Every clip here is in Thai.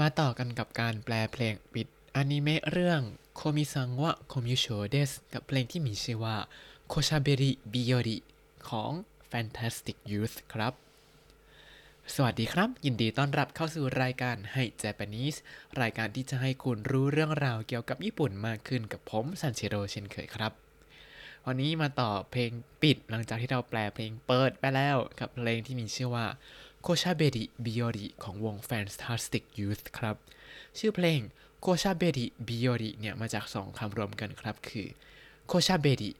มาต่อกันกับการแปลเพลงปิดอนิเมะเรื่อง古見さんはコミュ症ですกับเพลงที่มีชื่อว่าโคชาเบริบิโยริของ Fantastic Youth ครับ สวัสดีครับ ยินดีต้อนรับเข้าสู่รายการให้ Japanese รายการที่จะให้คุณรู้เรื่องราวเกี่ยวกับญี่ปุ่นมากขึ้นกับผมซันเชโรเช่นเคยครับ วันนี้มาต่อเพลงปิดหลังจากที่เราแปลเพลงเปิดไปแล้วกับเพลงที่มีชื่อว่า โคชาเบริบิโยริของวง Fantastic Youth ครับ ชื่อเพลงโคชาเบริบิโยริเนี่ยมาจากสองคำรวมกันครับ คือโคชาเบริ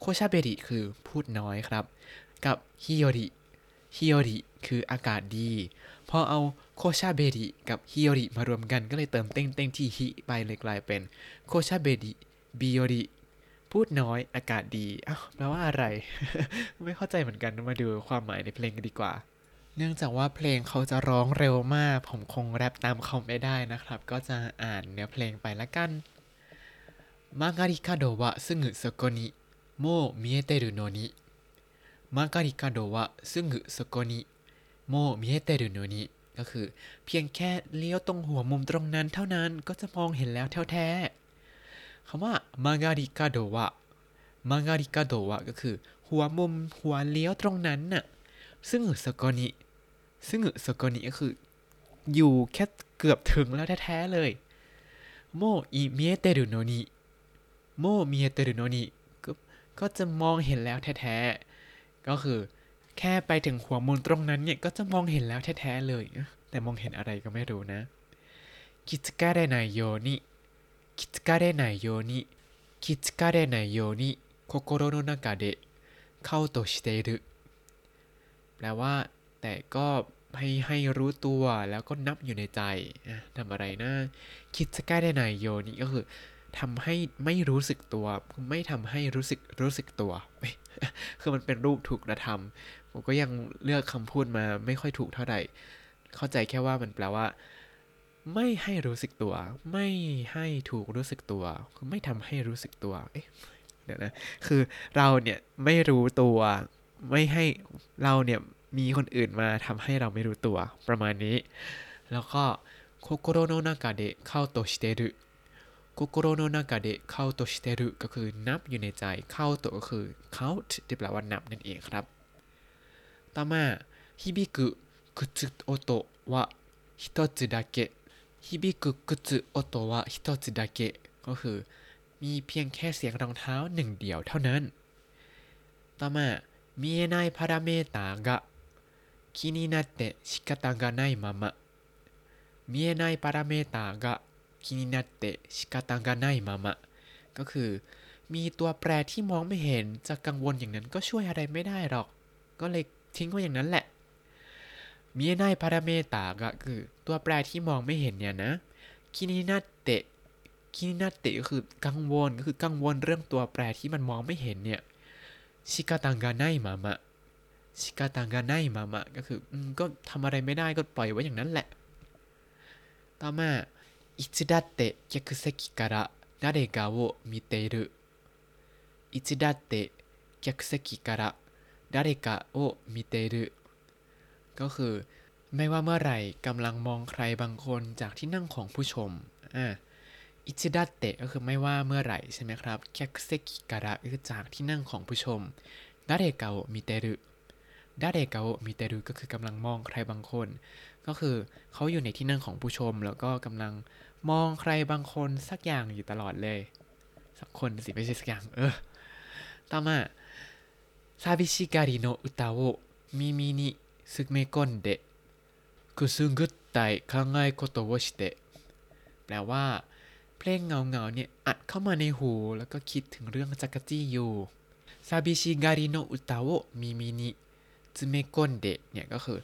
โคชาเบริคือพูดน้อยครับ กับ日和 日和 คืออากาศดี พอเอา 小喋 กับ 日和 มารวมกันก็เลยเติมเต้งเต้งที่ ひ ไปเลยกลายเป็นโคชาเบริบิโยริพูดน้อยอากาศดีอ้าวแปลว่าอะไร ไม่เข้าใจเหมือนกันมาดูความหมายในเพลงกันดีกว่า เนื่องจากว่าเพลงเขาจะร้องเร็วมาก ผมคงแร็ปตามเขาไม่ได้นะครับ ก็จะอ่านเนื้อเพลงไปละกัน曲がり角はすぐそこにもう見えてるのに 曲がり角はすぐそこにもう見えてるのに ก็คือ เพียงแค่เลี้ยวตรงหัวมุมตรงนั้นเท่านั้นก็จะมองเห็นแล้วแท้ๆคำว่า曲がり角は 曲がり角は ก็คือ หัวมุมหัวเลี้ยวตรงนั้นน่ะすぐそこに すぐそこに ก็คือ อยู่แค่เกือบถึงแล้วแท้ๆเลยもう見えてるのに もう見えてるのに ก็จะมองเห็นแล้วแท้ๆ ก็คือแค่ไปถึงหัวมุมตรงนั้นเนี่ย ก็จะมองเห็นแล้วแท้ๆเลย แต่มองเห็นอะไรก็ไม่รู้นะคิดกะเรไนโยนิคิดกะเรไนโยนิคิดกะเรไนโยนิโคโกโรโนนากาเดะเข้าโตชิเตรุแปลว่า แต่ก็ให้ให้รู้ตัวแล้วก็นับอยู่ในใจทำอะไรนะคิดจะใกล้ได้ไหนโยนี่ก็คือทำให้ไม่รู้สึกตัว ไม่ทำให้รู้สึกรู้สึกตัว คือมันเป็นรูปถูกกระทำผมก็ยังเลือกคำพูดมาไม่ค่อยถูกเท่าไหร่ เข้าใจแค่ว่ามันแปลว่า ไม่ให้รู้สึกตัว ไม่ให้ถูกรู้สึกตัว คือไม่ทำให้รู้สึกตัวเอ๊ะเดี๋ยวนะคือเราเนี่ยไม่รู้ตัว ไม่ให้เราเนี่ย มีคนอื่นมาทำให้เราไม่รู้ตัวประมาณนี้ แล้วก็โคโกโรโนนากาเดะเข้าโตชเตรุโคโกโรโนนากาเดะเข้าโตชิเตรุก็คือนับอยู่ในใจเข้าโตก็คือ count ที่แปลว่านับนั่นเองครับ ต่อมาฮิบิกุคุตสึโอโตะวะฮิโสึดะเกะฮิบิกุคุตสึโอโตะวะฮิโตสึดะเกะก็คือมีเพียงแค่เสียงรองเท้าหนึ่งเดียวเท่านั้น ต่อมามีนายพาราเมตา 気になって仕方がないまま見えないパラメーターが気になって仕方がないままก็คือ มีตัวแปรที่มองไม่เห็นจะกังวลอย่างนั้นก็ช่วยอะไรไม่ได้หรอก ก็เลยทิ้งไว้อย่างนั้นแหละมีไนพาราเมตาก็คือ ตัวแปรที่มองไม่เห็นเนี่ยนะคินินาเตะคินินาเตะก็คือกังวลก็คือกังวลเรื่องตัวแปรที่มันมองไม่เห็นเนี่ยชิกาตังกาไนมามะ ชิกาตังกาไนมามะก็คืออก็ทำอะไรไม่ได้ก็ปล่อยไว้อย่างนั้นแหละ ต่อมาいつだって客席から誰かを見てる いつだって客席から誰かを見てる ก็คือไม่ว่าเมื่อไหร่กำลังมองใครบางคนจากที่นั่งของผู้ชมอ่าいつだって ก็คือไม่ว่าเมื่อไหร่ใช่ไหมครับ客席から ก็คือจากที่นั่งของผู้ชมนาเดกาโมิเตรุ ดาเรกาโอมิเตรุก็คือกำลังมองใครบางคน ก็คือเขาอยู่ในที่นั่งของผู้ชม แล้วก็กำลังมองใครบางคนสักอย่างอยู่ตลอดเลย สักคนสิไม่ใช่สักอย่าง เออต่อมา寂しがりの歌を耳に詰め込んでくすぐったい考え事をして แปลว่า เพลงเหงาเหงาเนี่ยอัดเข้ามาในหู แล้วก็คิดถึงเรื่องจั๊กจี้อยู่ 寂しがりの歌を耳に詰め込んで เนี่ยก็คือ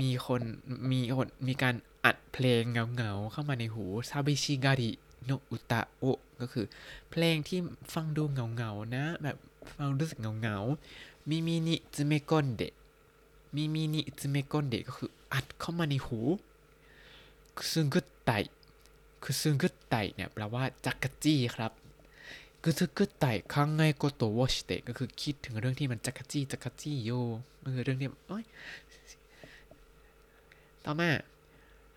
มีคนมีคนมีการอัดเพลงเงาเงาๆเข้ามาในหูซาบิชิการิโนอุตาโอก็คือ เพลงที่ฟังดูเหงาเหงาๆนะ แบบฟังรู้สึกเงาเงาๆมิมินิซึเมกนเดะมิมินิซึเมกนเดะก็คืออัดเข้ามาในหู くすぐったい คือ くすぐったい เนี่ยแปลว่าจั๊กจี้ครับ くすぐったい考え事をして ก็คือคิดถึงเรื่องที่มันจั๊กจี้จั๊กจี้โยก็คือเรื่องที่เอ้ยต่อมา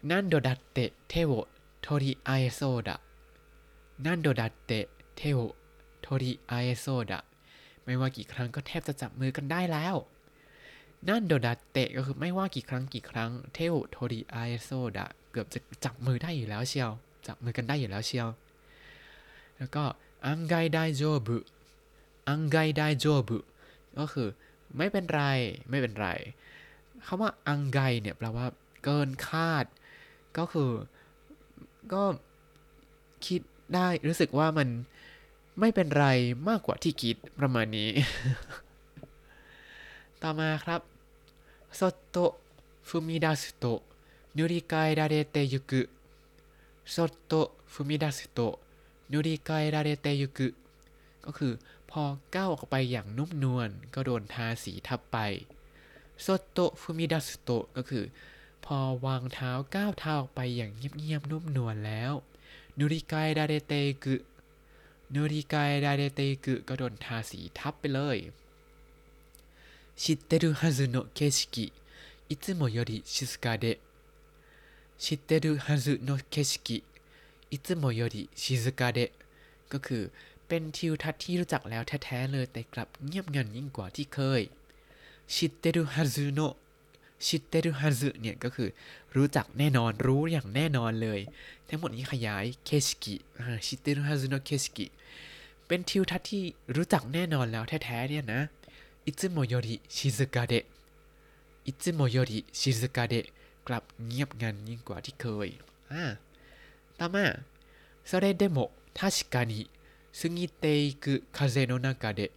何度だって手を取り合いそうだ 何度だって手を取り合いそうだ ไม่ว่ากี่ครั้งก็แทบจะจับมือกันได้แล้วนั่นโดดัตเตะก็คือไม่ว่ากี่ครั้งกี่ครั้ง手を取り合いそうだ เกือบจะจับมือได้อยู่แล้วเชียว จับมือกันได้อยู่แล้วเชียว แล้วก็ อังไกไดโจบุอังไกไดโจบุก็คือไม่เป็นไรไม่เป็นไรคำว่าอังไกเนี่ยแปลว่าเกินคาด ก็คือก็คิดได้รู้สึกว่ามันไม่เป็นไรมากกว่าที่คิดประมาณนี้ ต่อมาครับสโตฟูมิดาสโตนุริกายดาเรเตยุกุสโตฟูมิดาสโต てゆくก็คือพอก้าวออกไปอย่างนุ่มนวลก็โดนทาสีทับไปโซโตฟุมิดัสโตก็คือ พอวางเท้าก้าวเท้าออกไปอย่างเงียบๆนุ่มนวลแล้วนุริกายดาเรเตกุนุริกายดาเรเตกุก็โดนทาสีทับไปเลย知ってるはずの景色いつもより静かで知ってるはずの景色 อิตโมยดิชิซึกะเดะก็คือเป็นทิวทัศน์ที่รู้จักแล้วแท้ๆเลยแต่กลับเงียบงันยิ่งกว่าที่เคย知ってるはずの 知ってるはず เนี่ยก็คือรู้จักแน่นอนรู้อย่างแน่นอนเลย ทั้งหมดนี้ขยาย景色 知ってるはずの景色เป็นทิวทัศน์ที่รู้จักแน่นอนแล้วแท้ๆเนี่ยนะอิซึโมยริชิซึกะเดะอิซึโมยริชิซึกะเดะกลับเงียบงันยิ่งกว่าที่เคยอ่า ต่อมาそれでも確かに過ぎていく風の中で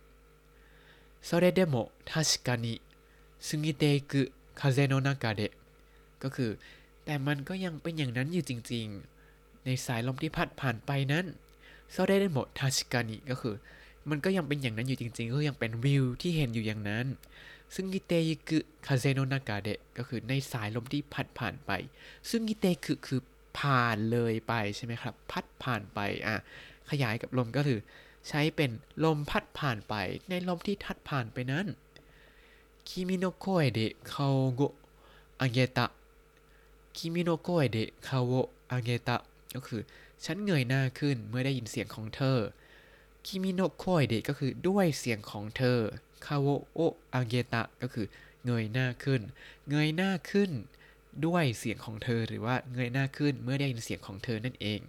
それでも確かに過ぎていく風の中でก็คือ แต่มันก็ยังเป็นอย่างนั้นอยู่จริงๆ ในสายลมที่พัดผ่านไปนั้นโซเดเดโมทาชิกานิก็คือ มันก็ยังเป็นอย่างนั้นอยู่จริงๆ ก็ยังเป็นวิวที่เห็นอยู่อย่างนั้น ซึ่งกิเตยิกุคาเซโนนากาเดะก็คือในสายลมที่พัดผ่านไป ซึ่งกิเตคือคือ ผ่านเลยไปใช่ไหมครับ พัดผ่านไปอะขยายกับลมก็คือ ใช้เป็นลมพัดผ่านไป ในลมที่ทัดผ่านไปนั้น君の声で顔を上げた 君の声で顔を上げた ก็คือ ฉันเงยหน้าขึ้นเมื่อได้ยินเสียงของเธอ君の声で ก็คือด้วยเสียงของเธอ顔を上げた ก็คือเงยหน้าขึ้น เงยหน้าขึ้น ด้วยเสียงของเธอหรือว่าเงยหน้าขึ้นเมื่อได้ยินเสียงของเธอนั่นเอง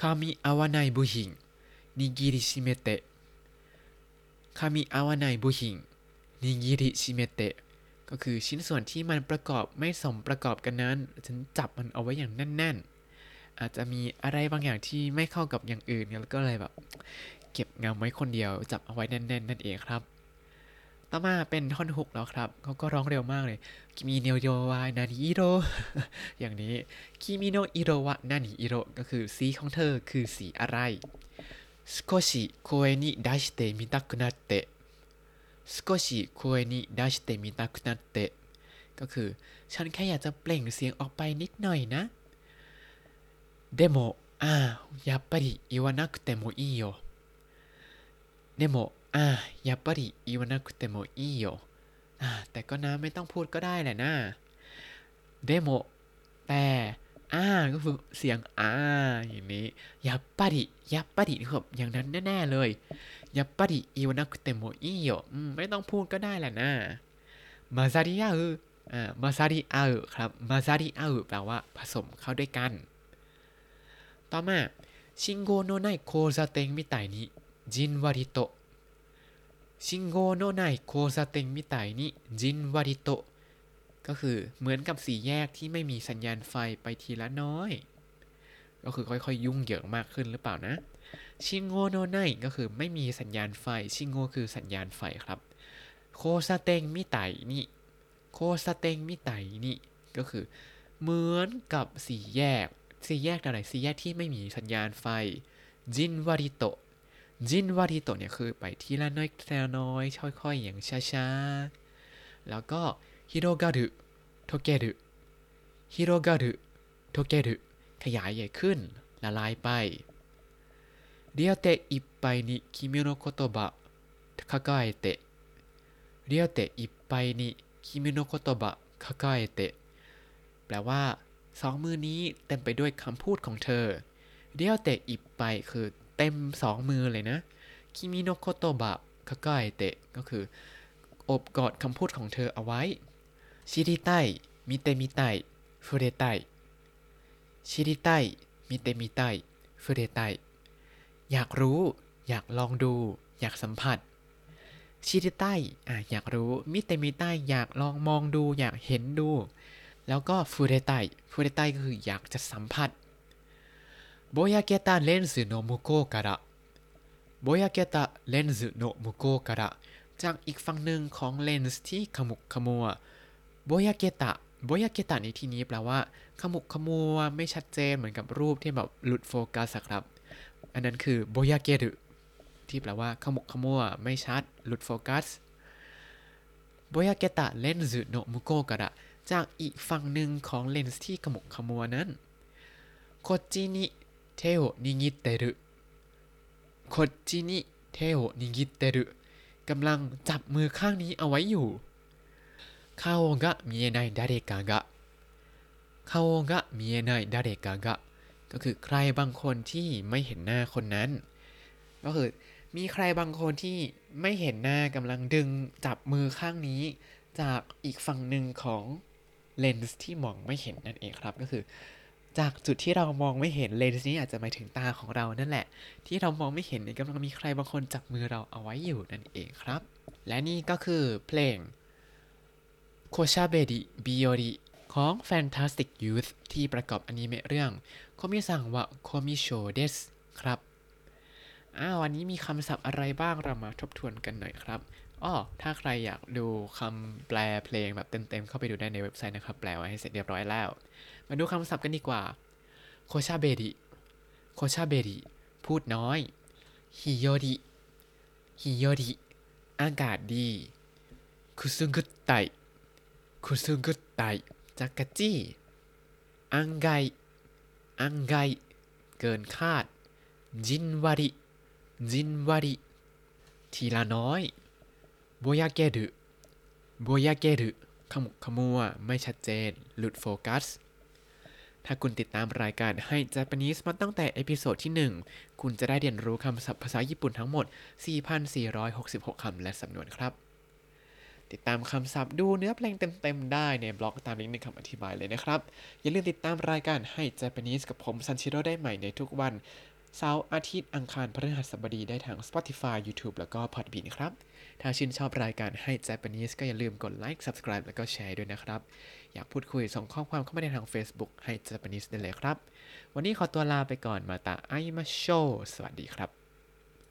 噛み合わない部品握りしめて 噛み合わない部品握りしめて ก็คือชิ้นส่วนที่มันประกอบไม่สมประกอบกันนั้น ฉันจับมันเอาไว้อย่างแน่น ๆ อาจจะมีอะไรบางอย่างที่ไม่เข้ากับอย่างอื่นแล้วก็เลยแบบ เก็บงำไว้คนเดียวจับเอาไว้แน่น ๆ นั่นเองครับ ต่อมาเป็นท่อนฮุกแล้วครับเขาก็ร้องเร็วมากเลยคิมิโนโยวะนานิอิโรอย่างนี้คิมิโนอิโรวะนานิอิโรก็คือสีของเธอคือสีอะไรสโกชิโคเอนิไดชิเตมิตะคุนาเกนัตเตก็คือฉันแค่อยากจะเปล่งเสียงออกไปนิดหน่อยนะเดโมอ่าやっぱり言わなくてもいいよでも อ่าอย่าปริอีวานาคุเตโมอิโยอ่าแต่ก็นะไม่ต้องพูดก็ได้แหละนะでも แต่あ ก็คือเสียง あ อย่างนี้ やっぱり やっぱり ครับอย่างนั้นแน่ๆเลยやっぱり言わなくてもいいよ ไม่ต้องพูดก็ได้แหละนะ混ざり合う 混ざり合う ครับ 混ざり合う แปลว่าผสมเข้าด้วยกัน ต่อมา信号のない交差点みたいにじんわりと 信号のない交差点みたいにじんわりとก็คือเหมือนกับสี่แยกที่ไม่มีสัญญาณไฟไปทีละน้อย ก็คือค่อยๆ ยุ่งเหยิงมากขึ้นหรือเปล่านะชิงโงโนไนก็คือไม่มีสัญญาณไฟชิงโงคือสัญญาณไฟครับโคซาเตงมิไตนี่โคซาเตงมิไตนี่ก็คือ เหมือนกับสี่แยกสี่แยกอะไรสี่แยกที่ไม่มีสัญญาณไฟจินวาริโตะ จินวาริโตเนี่ยคือไปทีละน้อยทีละน้อยค่อยๆอย่างช้าๆ แล้วก็ 広がる溶ける 広がる溶ける ขยายใหญ่ขึ้น ละลายไปเรียเตะอิปไปนิคิมิโนโคโตบะคาคาเอเตะเรียเตะอิปไปนิคิมิโนโคโตบะคาคาเอเตะแปลว่าสองมือนี้เต็มไปด้วยคำพูดของเธอเดียเตะอิบไปคือ เต็มสองมือเลยนะคิมิโนโคโตบะคาไกเตะก็คือ โอบกอดคำพูดของเธอเอาไว้知りたい見てみたい触れたい 知りたい見てみたい触れたい อยากรู้ อยากลองดู อยากสัมผัส知りたい อะอยากรู้ 見てみたい อยากลองมองดู อยากเห็นดู แล้วก็触れたい触れたい ก็คืออยากจะสัมผัส ぼやけたレンズの向こうから ぼやけたレンズの向こうから จากอีกฝั่งหนึ่งของเลนส์ที่ขมุกขมัว ぼやけた ぼやけた ในที่นี้แปลว่า ขมุกขมัวไม่ชัดเจนเหมือนกับรูปที่แบบหลุดโฟกัสครับ อันนั้นคือぼやける ที่แปลว่าขมุกขมัวไม่ชัด หลุดโฟกัส ぼやけたレンズの向こうから จากอีกฝั่งหนึ่งของเลนส์ที่ขมุกขมัวนั้นこっちに 手を握ってる こっちに手を握ってる กำลังจับมือข้างนี้เอาไว้อยู่คาโอกะมีไนดาเรกากะคาโะมีไนดาเรกากะก็คือใครบางคนที่ไม่เห็นหน้าคนนั้น ก็คือมีใครบางคนที่ไม่เห็นหน้ากำลังดึงจับมือข้างนี้ จากอีกฝั่งหนึ่งของเลนส์ที่มองไม่เห็นนั่นเองครับก็คือ จากจุดที่เรามองไม่เห็นเลนส์นี้อาจจะหมายถึงตาของเรานั่นแหละ ที่เรามองไม่เห็นกำลังมีใครบางคนจับมือเราเอาไว้อยู่นั่นเองครับ และนี่ก็คือเพลง 小喋日和 ของ Fantastic Youth ที่ประกอบอนิเมะเรื่อง古見さんは、コミュ症です ครับ อ้าววันนี้มีคำศัพท์อะไรบ้างเรามาทบทวนกันหน่อยครับอ้อถ้าใครอยากดูคำแปลเพลงแบบเต็มๆ เข้าไปดูได้ในเว็บไซต์นะครับ แปลไว้ให้เสร็จเรียบร้อยแล้ว มาดูคำศัพท์กันดีกว่า小喋り 小喋り พูดน้อย 日和 日和 อากาศดี くすぐったいคุซุกุไตจักรจี้อังไกอังไกเกินคาดจินวาริ จินวาริทีละน้อยโบยาเกรุโบยาเกรุขมุกขมัวไม่ชัดเจน หลุดโฟกัส ถ้าคุณติดตามรายการให้ Japanese มาตั้งแต่ episode ที่ 1 คุณจะได้เรียนรู้คำศัพท์ภาษาญี่ปุ่นทั้งหมด 4,466 คำและสำนวนครับ ติดตามคำศัพท์ดูเนื้อเพลงเต็ม ๆ ได้ในบล็อกตามลิงก์ในคำอธิบายเลยนะครับ อย่าลืมติดตามรายการให้ Japanese กับผมซันชิโร่ได้ใหม่ในทุกวัน เสาร์อาทิตย์อังคารพฤหัสบดีได้ทาง Spotify YouTube แล้วก็ Podbean ครับ ถ้าชื่นชอบรายการให้ Japanese ก็อย่าลืมกดไลค์ Subscribe แล้วก็แชร์ด้วยนะครับ อยากพูดคุยส่งข้อความเข้ามาในทาง Facebook ให้ Japanese ได้เลยครับ วันนี้ขอตัวลาไปก่อนมาตาไอมาโชสวัสดีครับ